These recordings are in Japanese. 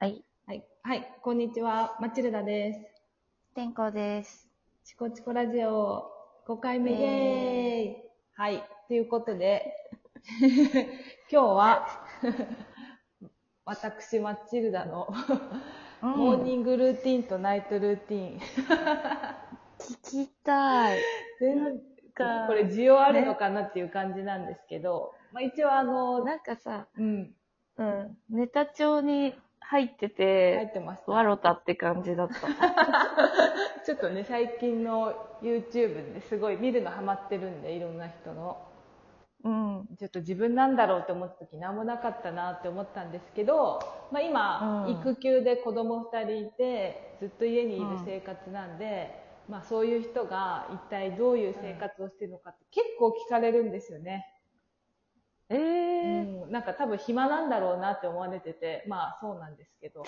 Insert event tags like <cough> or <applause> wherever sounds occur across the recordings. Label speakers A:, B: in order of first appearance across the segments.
A: はい。
B: はい。はい。こんにちは。マチルダです。
A: 天候です。
B: チコチコラジオ5回目イェーイはい。ということで、<laughs> 今日は、<laughs> 私、マチルダのモーニ
A: ン
B: ングルーティンとナイトルーティン。
A: 聞きたい。
B: 全
A: か
B: これ需要あるのかなっていう感じなんですけど、まあ一応あの、
A: なんかさ、
B: うん、
A: うん、ネタ帳に入って
B: 入
A: て、
B: ってました。
A: わろたって感じだった。<laughs>
B: ちょっとね、最近の YouTube ですごい見るのハマってるんで、いろんな人の。
A: うん。
B: ちょっと自分なんだろうって思った時何もなかったなって思ったんですけど、まあ、今、
A: うん
B: 育休で子供2人いてずっと家にいる生活なんで、まあ、そういう人が一体どういう生活をしてるのかって結構聞かれるんですよね。
A: えー、
B: うん、なんか多分暇なんだろうなって思われててまあそうなんですけど。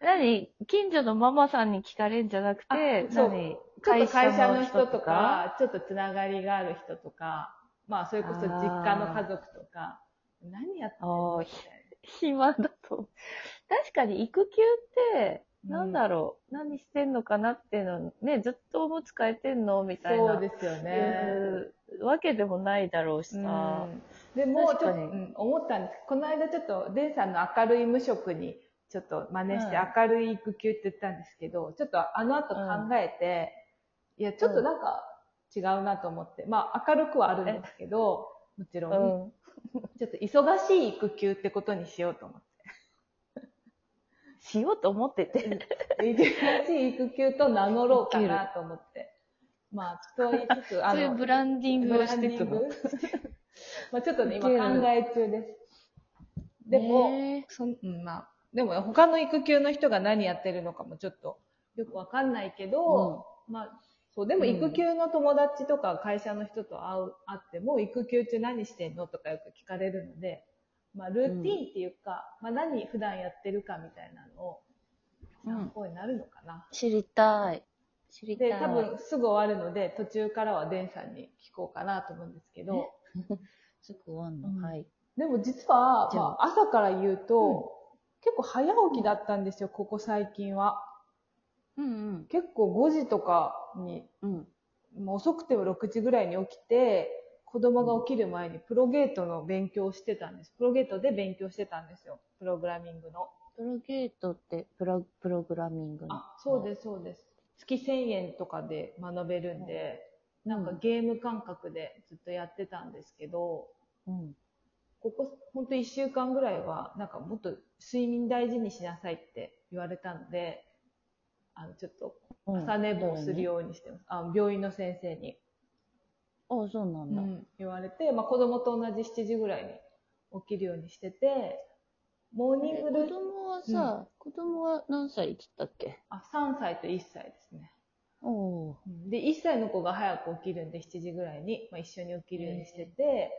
A: 何？近所のママさんに聞かれんじゃなくて、何？
B: ちょっと会社の人とか？ちょっとつながりがある人とかまあそれこそ実家の家族とか。何やってんの
A: あー
B: みたい
A: 暇だと。確かに育休って、
B: な
A: なんだろう、何してんのかなっていうの、ね、ずっとおむつ替えてんのみたいな。
B: そうですよね。
A: わけでもないだろうしさ。
B: うんでも、ちょっと、うん思ったんです。この間ちょっと、デンさんの明るい無職に、ちょっと真似して、
A: うん
B: 明るい育休って言ったんですけど、ちょっとあの後考えて、いや、ちょっとなんか違うなと思って、まあ明るくはあるんですけど、もちろん、
A: うん。
B: ちょっと忙しい育休ってことにしようと思って。
A: しようと思ってて。
B: 忙しい育休と名乗ろうかなと思って。まあ、と言いつつ、あ <laughs>
A: そういうブランディングをしていくの。
B: ブランディング。まあちょっとね、今考え中です。でも、そんうん、まあ、でも他の育休の人が何やってるのかもちょっとよくわかんないけど、まあ、そう、でも
A: うん。
B: 育休の友達とか会社の人と会う、会っても、育休中何してんのとかよく聞かれるので、まあ、ルーティンっていうか、まあ、何普段やってるかみたいなのを参考になるのかな。
A: 知りたい。知りたい。
B: で、多分すぐ終わるので、途中からはデンさんに聞こうかなと思うんですけど、<laughs>
A: すぐ終わんの、
B: うん
A: はい。
B: でも実は、まあ、朝から言うと、結構早起きだったんですよ、ここ最近は。
A: うん
B: 結構5時とかに、
A: うん。うん。
B: もう遅くても6時ぐらいに起きて、子供が起きる前にプロゲートの勉強をしてたんです。プロゲートで勉強してたんですよ。プログラミングの。
A: プロゲートってプロ、プログラミングの？
B: あ、そうです、そうです。月1000円とかで学べるんで、なんかゲーム感覚でずっとやってたんですけど、
A: うん。
B: ここ、ほんと1週間ぐらいは、なんかもっと睡眠大事にしなさいって言われたので、あの、ちょっと
A: うん
B: 朝寝坊するようにしてます。あ病院の先生に、
A: あ、そうなんだ。
B: うん言われて、まあ子供と同じ7時ぐらいに起きるようにしてて、モーニングルー
A: 子供はさ、子供は何歳っったっけ？
B: あ、3歳と1歳ですね。
A: おお
B: うん。で、1歳の子が早く起きるんで、7時ぐらいに、まあ、一緒に起きるようにしてて、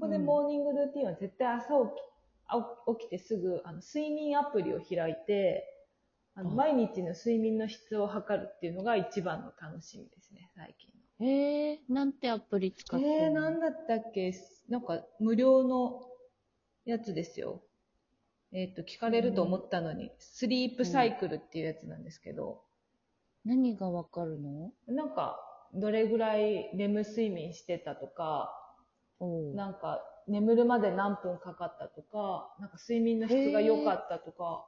B: ここでモーニングルーティンは絶対朝起きあ起きてすぐあの睡眠アプリを開いて、あの
A: うん
B: 毎日の睡眠の質を測るっていうのが一番の楽しみですね、最近
A: え、なんてアプリ使って
B: の？えー、なんだったっけ？なんか無料のやつですよ。えっ、と、聞かれると思ったのに、スリープサイクルっていうやつなんですけど、
A: 何がわかるの？
B: なんか、どれぐらいレム睡眠してたとか、なんか、眠るまで何分かかったとか、なんか睡眠の質が良かったとか、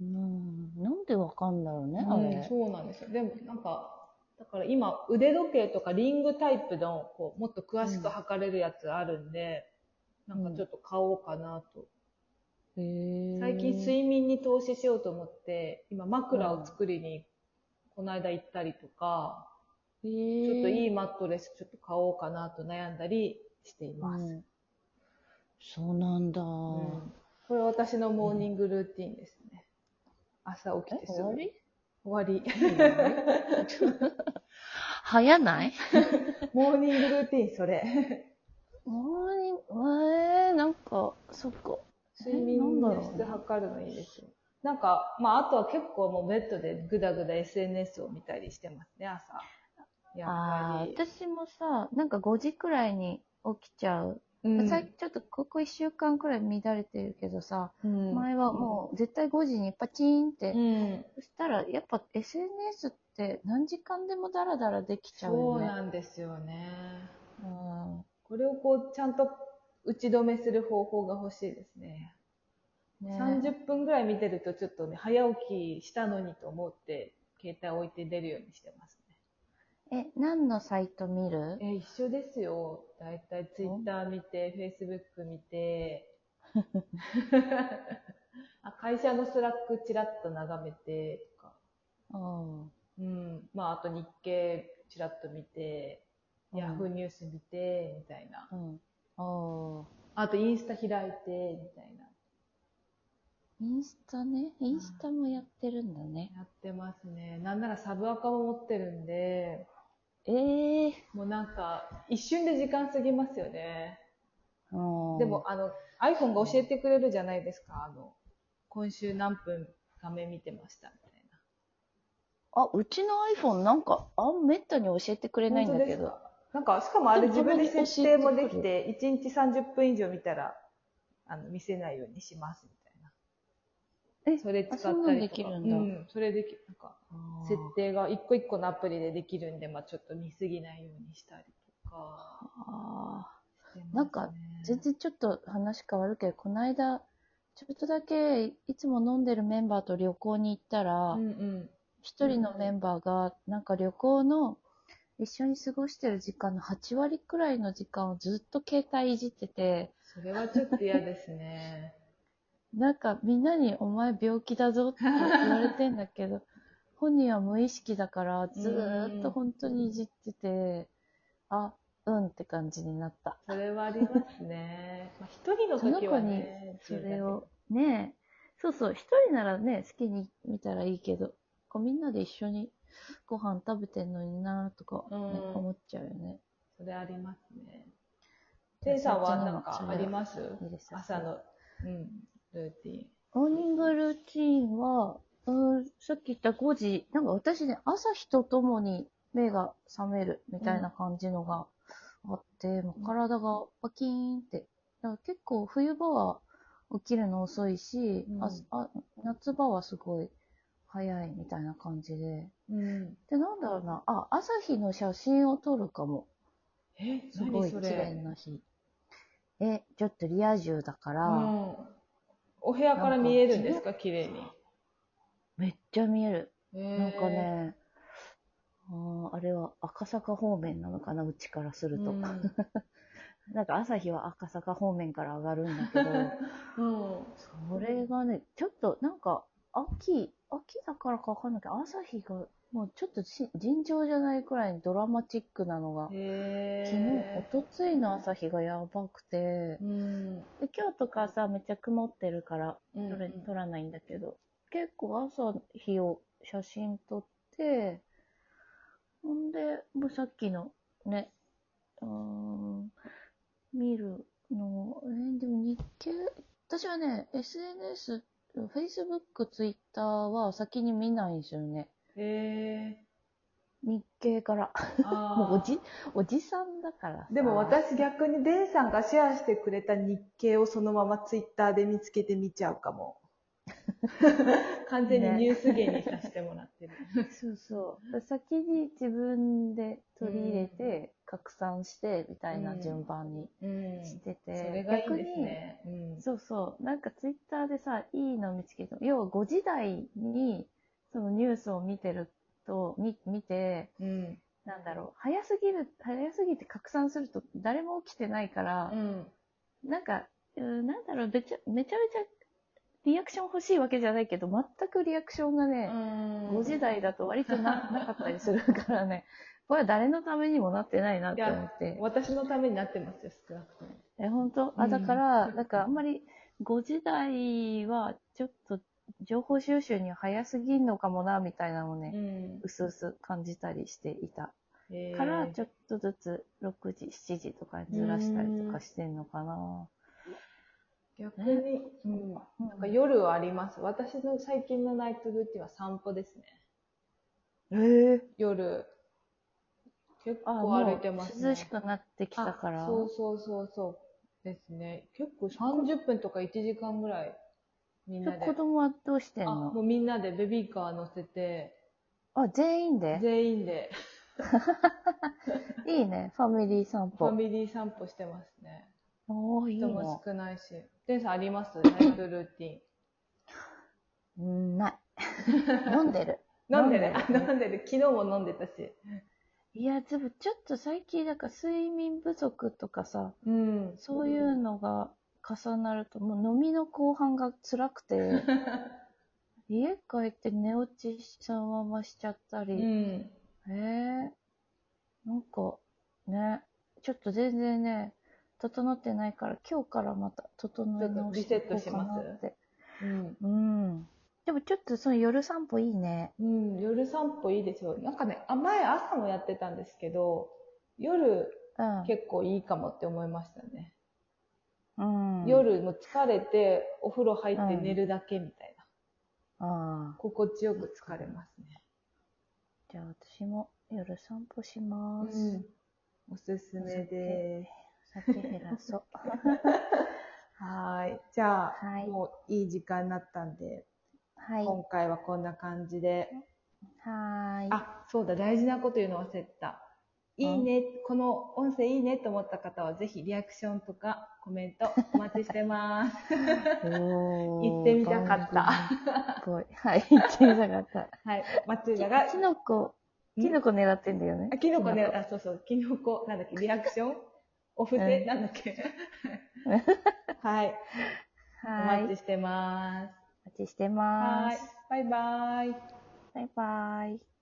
A: うん。なんでわかんだろうね、あ
B: うん
A: れ。
B: そうなんですよ。でもなんか、だから今、腕時計とかリングタイプの、こう、もっと詳しく測れるやつあるんで、なんかちょっと買おうかなと。最近睡眠に投資しようと思って、今枕を作りに、この間行ったりとか、
A: へ
B: ち
A: え。
B: ょっといいマットレスちょっと買おうかなと悩んだりしています。
A: うんそうなんだ。
B: うんこれは私のモーニングルーティンですね。朝起きてすぐ。
A: え終わり。<laughs> 早ない？<laughs>
B: モーニングルーティン、それ。
A: モーニング、えー、なんか、そっか。
B: 睡眠の質測るのいいですよ。なんか、まあ、あとは結構もうベッドでぐだぐだ SNS を見たりしてますね、朝。やっ
A: ああ
B: ぱり。
A: 私もさ、なんか5時くらいに起きちゃう
B: うん
A: 最近ちょっとここ1週間くらい乱れてるけどさ、
B: うん
A: 前はもう絶対5時にパチーンって、
B: うん。
A: そしたらやっぱ SNS って何時間でもダラダラできちゃう
B: そう
A: よね。
B: なんですよね。
A: うん
B: これをこう、ちゃんと打ち止めする方法が欲しいですね。
A: ね
B: 30分ぐらい見てるとちょっとね、早起きしたのにと思って、携帯置いて出るようにしてますね。
A: え、何のサイト見る？
B: え、一緒ですよ。だいたいツイッター見て、フェイスブック見て、<laughs> <laughs> あ会社の Slack ちらっと眺めてとか、
A: うん。
B: うん。まあ、あと日経ちらっと見て、
A: うん
B: ヤフーニュース見て、みたいな。
A: うん。おー
B: あとインスタ開いて、みたいな。
A: インスタね？インスタもやってるんだね。
B: やってますね。なんならサブアカも持ってるんで、
A: ええ
B: もうなんか、一瞬で時間過ぎますよね。
A: ー。
B: でも、あの、iPhone が教えてくれるじゃないですか。あの、今週何分画面見てました、みたい
A: あ、うちの iPhone なんか、あんめったに教えてくれ
B: な。
A: ないんだけど。
B: 本当ですか？なんか、しかもあれ自分で設定もでき
A: 教
B: て、1日30分以上見たら、あの、見せないようにします、みたいな。
A: え
B: それ使ったりとか。
A: できるんだ
B: うん、それでき、なんか、設定が一個一個のアプリでできるんで、まあちょっと見すぎないようにしたりとか
A: あ
B: してますね、
A: なんかー全然ちょっと話変わるけど、この間、ちょっとだけいつも飲んでるメンバーと旅行に行ったら
B: う、んうん。
A: 一、人のメンバーが、なんか旅行の一緒に過ごしてる時間の8割くらいの時間をずっと携帯いじってて、
B: それはちょっと嫌ですね。
A: なんかみんなにお前病気だぞって言われてんだけど、<laughs> 本人は無意識だからずーっと本当にいじってて、あ、うんって感じになった。
B: それはありますね。<laughs> まあ、一人の時はね、
A: それを、ねえ、そうそう、一人ならね、好きに見たらいいけど、こうみんなで一緒にご飯食べてんのになとか、ね
B: うん
A: 思っちゃうよね。
B: それありますね。ていさんはなんかあります？朝の、うん、ルーティン。
A: モーニングルーティンは、うん、さっき言った5時、なんか私ね、朝日とともに目が覚めるみたいな感じのがあって、もう体がパキーンって。だから結構冬場は起きるの遅いし、
B: うん
A: ああ夏場はすごい早いみたいな感じで。
B: うん。
A: で、なんだろうな、あ、朝日の写真を撮るかも。
B: え、
A: すごい綺麗
B: れ。
A: な日。え、ちょっとリア充だから、
B: うん。お部屋から見えるんですか？綺麗に。
A: めっちゃ見える。
B: な
A: なんか、ね、あーあれは赤坂方面なのかな、うちからすると。
B: うん。<laughs>
A: なんか朝日は赤坂方面から上がるんだけど、<laughs>
B: うん。
A: それがね、ちょっとなんか秋、秋だからかわかんないけど、朝日がもうちょっとし尋常じゃないくらいにドラマチックなのが、
B: へ
A: 昨日、
B: え。
A: おとついの朝日がやばくて、
B: うん。
A: で今日とかさ、めっちゃ曇ってるから、
B: うん
A: 撮れ撮らないんだけど、結構朝日を写真撮って、ほんで、もうさっきのね、うーん、見るの、えーでも日経、私はね、SNS、Facebook、Twitter は先に見ないんですよね。
B: へえ。
A: 日経から。もうおじ、おじさんだからさ。
B: でも私逆にデンさんがシェアしてくれた日経をそのままツイッターで見つけて見ちゃうかも。<laughs> 完全にニュース源にさせてもらってる。
A: そうそう。先に自分で取り入れて、拡散して、みたいな順番に
B: うん。
A: してて。
B: それがいいですね。うん。
A: そうそう。なんかツイッターでさ、いいの見つけた。要は5時台に、そのニュースを見てると、み見て、
B: うん。
A: なんだろう、早すぎる、早すぎて拡散すると誰も起きてないから
B: う、ん。
A: なんか、うんなんだろう、めちゃめちゃリアクション欲しいわけじゃないけど、全くリアクションがね、5時台だと割とななかったりするからね、<laughs> これは誰のためにもなってないなって思って。
B: 私のためになってますよ、少なくとも。
A: え、本当？あ、
B: うん
A: だから、なんかあんまり5時台はちょっと情報収集には早すぎんのかもな、みたいなのをね、
B: ん
A: うすうす感じたりしていた。
B: へー
A: から、ちょっとずつ6時、7時とかにずらしたりとかしてんのかな。
B: 逆に、うん。なんか夜はあります。私の最近のナイトルーティンは散歩ですね。
A: ええ
B: 夜。結
A: あ、
B: 構
A: も
B: 歩いてますね。
A: う涼しくなってきたから。
B: あそうそうそうそう。ですね。結構30分とか1時間ぐらい、みんなで。
A: 子供はどうしてん
B: あ、も
A: の
B: うみんなでベビーカー乗せて、
A: あ、全員で？
B: 全員で <laughs>
A: いいね。ファミリー散歩。
B: ファミリー散歩してますね。
A: おー、いい
B: 人も
A: ね。
B: 少ないし。テンさんあります？<laughs> ナイトルーテ
A: うんない。<laughs> 飲んでる。
B: ィン。飲んでる。あ
A: 飲んでる
B: 飲んでる。昨日も飲んでたし。
A: いや、でもちょっと最近、なんか睡眠不足とかさ、
B: うん。
A: そういうのが重なると、もう飲みの後半が辛くて、<laughs> 家帰って寝落ちそのまましちゃった
B: う
A: り、
B: ん。
A: えー、なんか、ね、ちょっと全然ね、整ってないから、今日からまた整い直していこうかなって。
B: うん。
A: うん。でもちょっとその夜散歩いいね。
B: うん。夜散歩いいですよ。なんかね、あ前朝もやってたんですけど、夜
A: うん。
B: 結構いいかもって思いましたね。
A: うん、
B: 夜も疲れて、お風呂入って寝るだけみたいな。
A: ああ。
B: 心地よく疲れますね。
A: じゃあ私も夜散歩します。
B: うん。おすすめで
A: 酒減らそう。
B: す。<laughs> はーい。じゃあ、
A: はい
B: もういい時間になったんで、
A: はい。
B: 今回はこんな感じで。
A: はーい。
B: あ、そうだ、大事なこと言うの忘れてた。いいね、この音声いいねと思った方は、ぜひリアクションとかコメントお待ちしてます。行ってみたかった。
A: すごい。はい、行ってみたかった。
B: はい。松浦が、
A: キノコ、キノコ狙ってんだよね。
B: あ、キノコね、あ、そうそう、キノコ、なんだっけ、リアクション？お布施、
A: うん
B: なんだっけ？<laughs> はい。お
A: はい。
B: 待ちしてます。
A: お待ちして
B: はい
A: ます。。
B: バイバイ。
A: バイバイ。